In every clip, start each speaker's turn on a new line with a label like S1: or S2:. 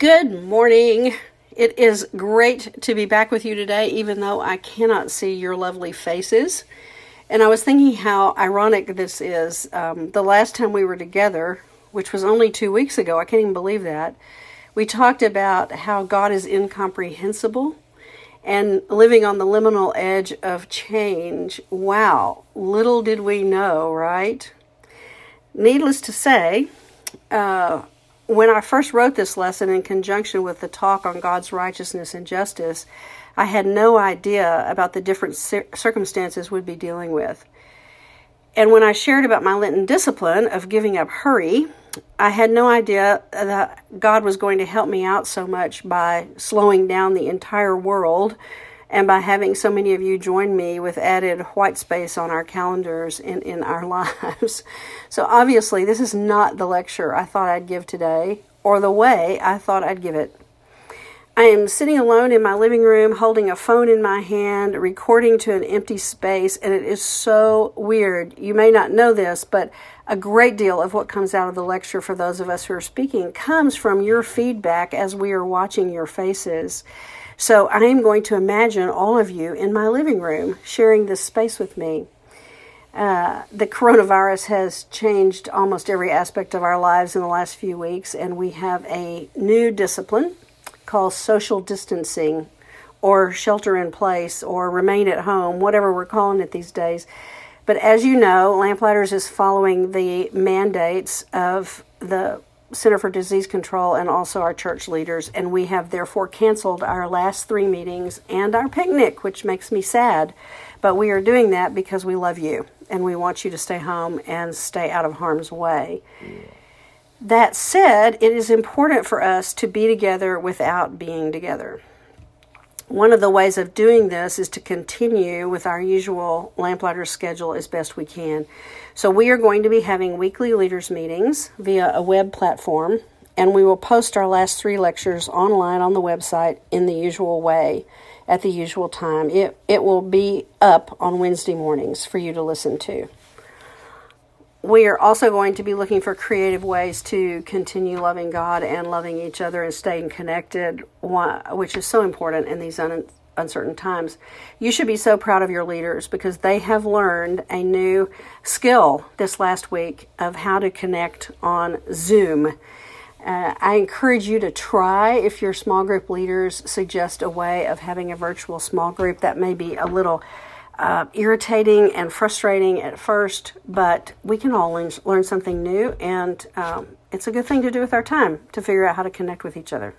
S1: Good morning. It is great to be back with you today, even though I cannot see your lovely faces. And I was thinking how ironic this is. Um, the last time we were together, which was only two weeks ago, I can't even believe that, we talked about how God is incomprehensible and living on the liminal edge of change. Wow, little did we know, right? Needless to say, uh, when I first wrote this lesson in conjunction with the talk on God's righteousness and justice, I had no idea about the different circumstances we'd be dealing with. And when I shared about my Lenten discipline of giving up hurry, I had no idea that God was going to help me out so much by slowing down the entire world and by having so many of you join me with added white space on our calendars in, in our lives. So, obviously, this is not the lecture I thought I'd give today or the way I thought I'd give it. I am sitting alone in my living room holding a phone in my hand, recording to an empty space, and it is so weird. You may not know this, but a great deal of what comes out of the lecture for those of us who are speaking comes from your feedback as we are watching your faces. So I am going to imagine all of you in my living room sharing this space with me. Uh, the coronavirus has changed almost every aspect of our lives in the last few weeks, and we have a new discipline called social distancing or shelter in place or remain at home, whatever we're calling it these days. But as you know, Lamplighters is following the mandates of the Center for Disease Control and also our church leaders, and we have therefore canceled our last three meetings and our picnic, which makes me sad. But we are doing that because we love you and we want you to stay home and stay out of harm's way. That said, it is important for us to be together without being together. One of the ways of doing this is to continue with our usual lamplighter schedule as best we can. So, we are going to be having weekly leaders' meetings via a web platform, and we will post our last three lectures online on the website in the usual way at the usual time. It, it will be up on Wednesday mornings for you to listen to we are also going to be looking for creative ways to continue loving God and loving each other and staying connected, which is so important in these un- uncertain times. You should be so proud of your leaders because they have learned a new skill this last week of how to connect on Zoom. Uh, I encourage you to try if your small group leaders suggest a way of having a virtual small group that may be a little uh, irritating and frustrating at first, but we can all learn, learn something new, and um, it's a good thing to do with our time to figure out how to connect with each other.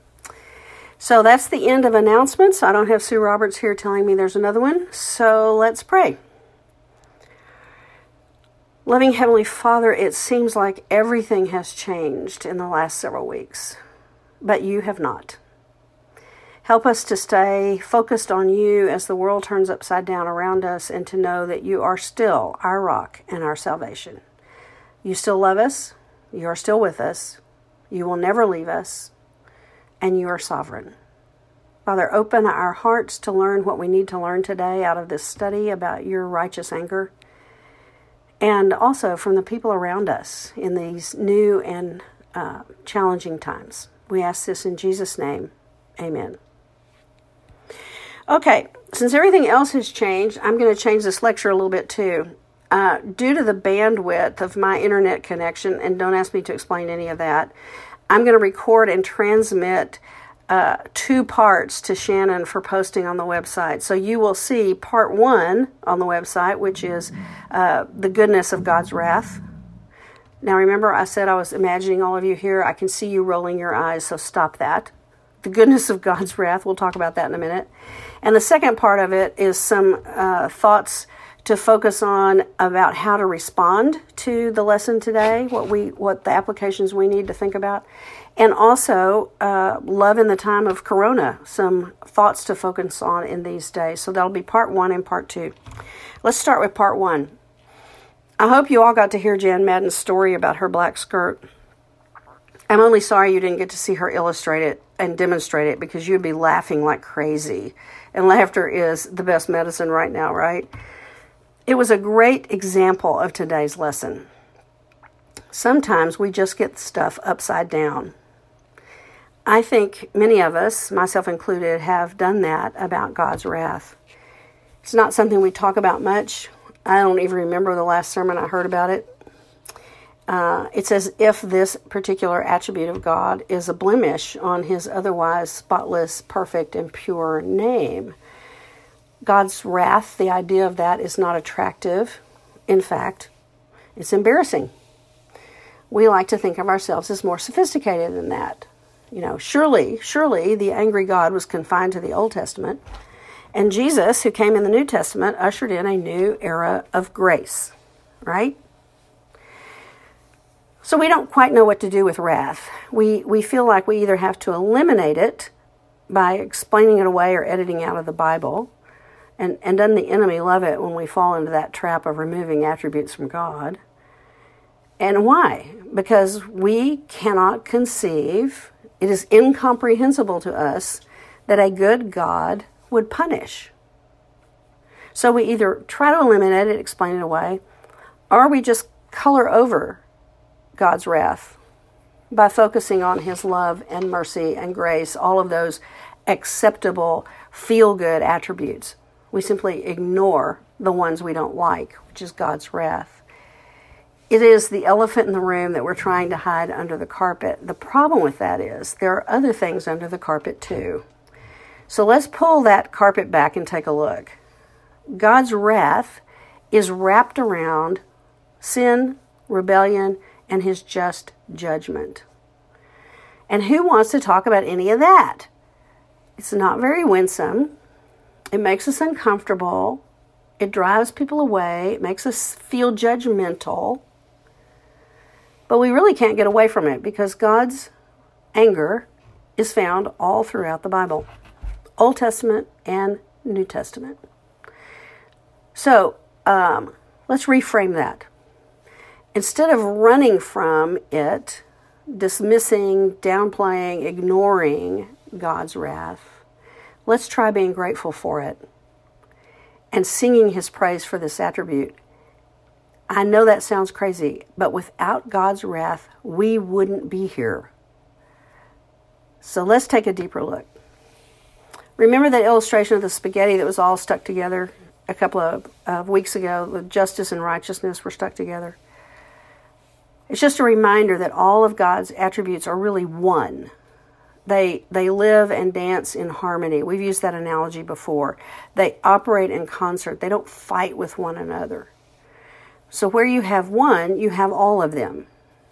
S1: So that's the end of announcements. I don't have Sue Roberts here telling me there's another one, so let's pray. Loving Heavenly Father, it seems like everything has changed in the last several weeks, but you have not. Help us to stay focused on you as the world turns upside down around us and to know that you are still our rock and our salvation. You still love us, you are still with us, you will never leave us, and you are sovereign. Father, open our hearts to learn what we need to learn today out of this study about your righteous anger, and also from the people around us in these new and uh, challenging times. We ask this in Jesus' name. Amen. Okay, since everything else has changed, I'm going to change this lecture a little bit too. Uh, due to the bandwidth of my internet connection, and don't ask me to explain any of that, I'm going to record and transmit uh, two parts to Shannon for posting on the website. So you will see part one on the website, which is uh, the goodness of God's wrath. Now, remember, I said I was imagining all of you here. I can see you rolling your eyes, so stop that. The goodness of God's wrath. We'll talk about that in a minute. And the second part of it is some uh, thoughts to focus on about how to respond to the lesson today, what we what the applications we need to think about, and also uh, love in the time of Corona. Some thoughts to focus on in these days. So that'll be part one and part two. Let's start with part one. I hope you all got to hear Jan Madden's story about her black skirt. I'm only sorry you didn't get to see her illustrate it and demonstrate it because you'd be laughing like crazy and laughter is the best medicine right now, right? It was a great example of today's lesson. Sometimes we just get stuff upside down. I think many of us, myself included, have done that about God's wrath. It's not something we talk about much. I don't even remember the last sermon I heard about it. Uh, it's as if this particular attribute of God is a blemish on his otherwise spotless, perfect, and pure name. God's wrath, the idea of that is not attractive. In fact, it's embarrassing. We like to think of ourselves as more sophisticated than that. You know, surely, surely the angry God was confined to the Old Testament, and Jesus, who came in the New Testament, ushered in a new era of grace, right? So we don't quite know what to do with wrath. We, we feel like we either have to eliminate it by explaining it away or editing out of the Bible. And, and doesn't the enemy love it when we fall into that trap of removing attributes from God? And why? Because we cannot conceive, it is incomprehensible to us that a good God would punish. So we either try to eliminate it, explain it away, or we just color over God's wrath by focusing on His love and mercy and grace, all of those acceptable, feel good attributes. We simply ignore the ones we don't like, which is God's wrath. It is the elephant in the room that we're trying to hide under the carpet. The problem with that is there are other things under the carpet too. So let's pull that carpet back and take a look. God's wrath is wrapped around sin, rebellion, and his just judgment. And who wants to talk about any of that? It's not very winsome. It makes us uncomfortable. It drives people away. It makes us feel judgmental. But we really can't get away from it because God's anger is found all throughout the Bible. Old Testament and New Testament. So um, let's reframe that. Instead of running from it, dismissing, downplaying, ignoring God's wrath, let's try being grateful for it and singing His praise for this attribute. I know that sounds crazy, but without God's wrath, we wouldn't be here. So let's take a deeper look. Remember that illustration of the spaghetti that was all stuck together a couple of, of weeks ago? The justice and righteousness were stuck together. It's just a reminder that all of God's attributes are really one. They they live and dance in harmony. We've used that analogy before. They operate in concert. They don't fight with one another. So where you have one, you have all of them.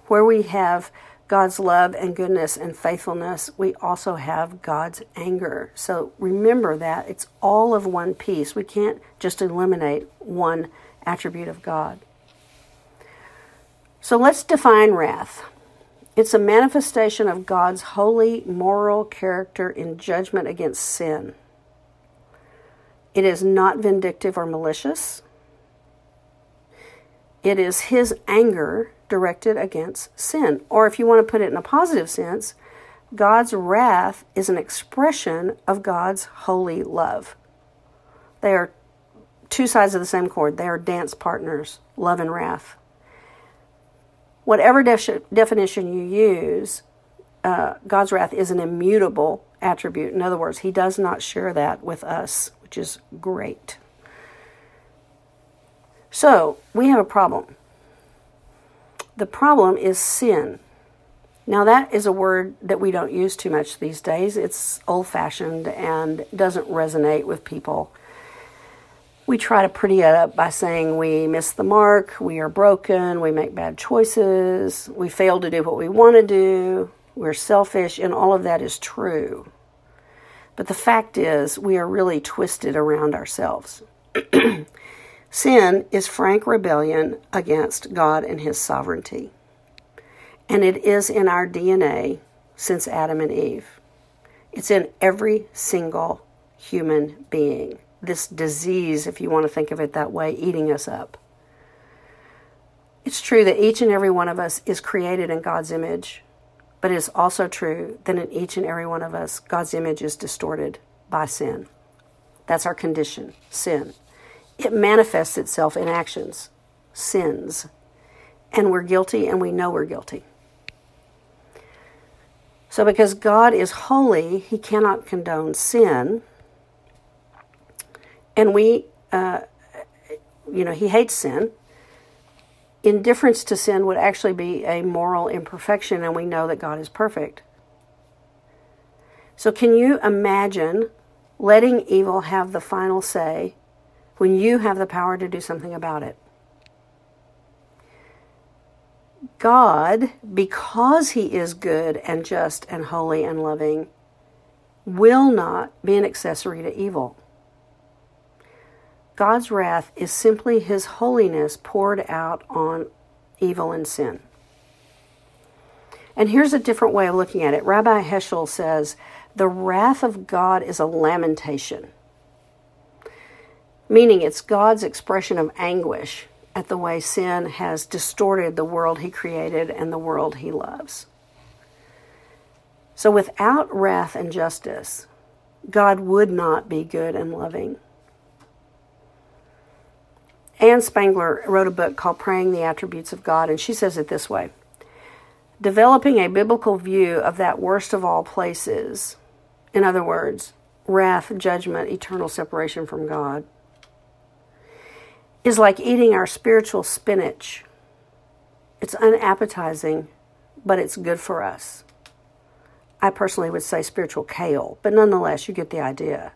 S1: Where we have God's love and goodness and faithfulness, we also have God's anger. So remember that it's all of one piece. We can't just eliminate one attribute of God. So let's define wrath. It's a manifestation of God's holy moral character in judgment against sin. It is not vindictive or malicious. It is his anger directed against sin. Or if you want to put it in a positive sense, God's wrath is an expression of God's holy love. They are two sides of the same cord, they are dance partners, love and wrath. Whatever de- definition you use, uh, God's wrath is an immutable attribute. In other words, He does not share that with us, which is great. So, we have a problem. The problem is sin. Now, that is a word that we don't use too much these days. It's old fashioned and doesn't resonate with people. We try to pretty it up by saying we miss the mark, we are broken, we make bad choices, we fail to do what we want to do, we're selfish, and all of that is true. But the fact is, we are really twisted around ourselves. Sin is frank rebellion against God and His sovereignty. And it is in our DNA since Adam and Eve. It's in every single human being. This disease, if you want to think of it that way, eating us up. It's true that each and every one of us is created in God's image, but it's also true that in each and every one of us, God's image is distorted by sin. That's our condition, sin it manifests itself in actions, sins. And we're guilty and we know we're guilty. So because God is holy, he cannot condone sin. And we, uh, you know, he hates sin. Indifference to sin would actually be a moral imperfection, and we know that God is perfect. So, can you imagine letting evil have the final say when you have the power to do something about it? God, because He is good and just and holy and loving, will not be an accessory to evil. God's wrath is simply His holiness poured out on evil and sin. And here's a different way of looking at it. Rabbi Heschel says, The wrath of God is a lamentation, meaning it's God's expression of anguish at the way sin has distorted the world he created and the world he loves. So without wrath and justice, God would not be good and loving. Ann Spangler wrote a book called Praying the Attributes of God, and she says it this way Developing a biblical view of that worst of all places, in other words, wrath, judgment, eternal separation from God, is like eating our spiritual spinach. It's unappetizing, but it's good for us. I personally would say spiritual kale, but nonetheless, you get the idea.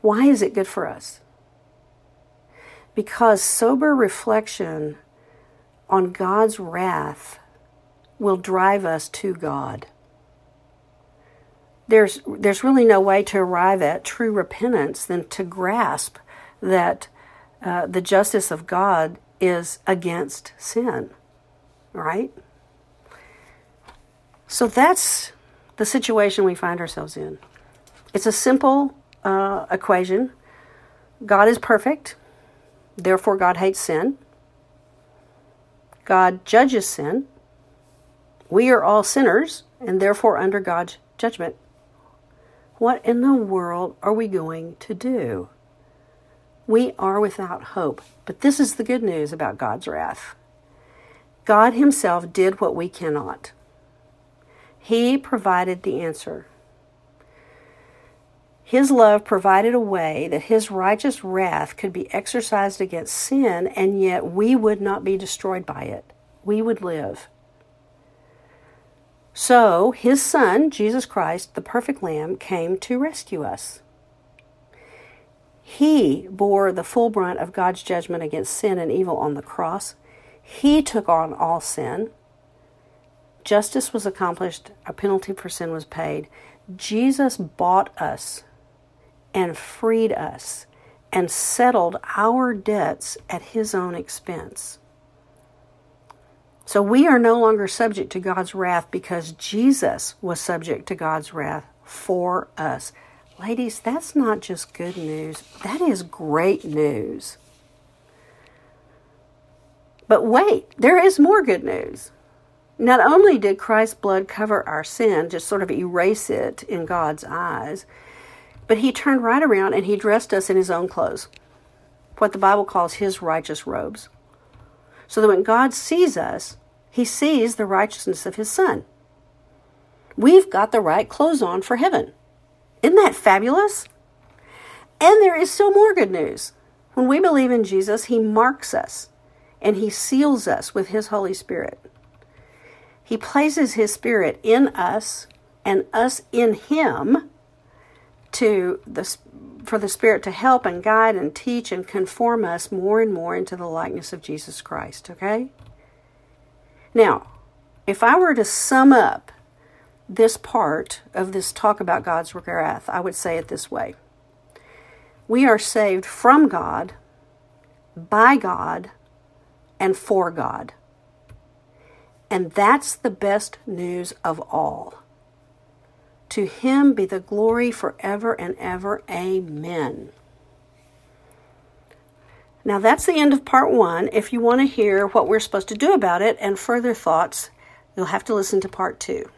S1: Why is it good for us? Because sober reflection on God's wrath will drive us to God. There's, there's really no way to arrive at true repentance than to grasp that uh, the justice of God is against sin, right? So that's the situation we find ourselves in. It's a simple uh, equation God is perfect, therefore, God hates sin. God judges sin. We are all sinners and therefore under God's judgment. What in the world are we going to do? We are without hope. But this is the good news about God's wrath God Himself did what we cannot, He provided the answer. His love provided a way that His righteous wrath could be exercised against sin, and yet we would not be destroyed by it. We would live. So, His Son, Jesus Christ, the perfect Lamb, came to rescue us. He bore the full brunt of God's judgment against sin and evil on the cross. He took on all sin. Justice was accomplished, a penalty for sin was paid. Jesus bought us and freed us and settled our debts at his own expense. So we are no longer subject to God's wrath because Jesus was subject to God's wrath for us. Ladies, that's not just good news, that is great news. But wait, there is more good news. Not only did Christ's blood cover our sin, just sort of erase it in God's eyes, but he turned right around and he dressed us in his own clothes, what the Bible calls his righteous robes. So that when God sees us, he sees the righteousness of his son. We've got the right clothes on for heaven. Isn't that fabulous? And there is still more good news. When we believe in Jesus, He marks us and He seals us with His Holy Spirit. He places His Spirit in us and us in Him to the, for the Spirit to help and guide and teach and conform us more and more into the likeness of Jesus Christ, okay? Now, if I were to sum up this part of this talk about God's wrath, I would say it this way We are saved from God, by God, and for God. And that's the best news of all. To him be the glory forever and ever. Amen. Now, that's the end of part one. If you want to hear what we're supposed to do about it and further thoughts, you'll have to listen to part two.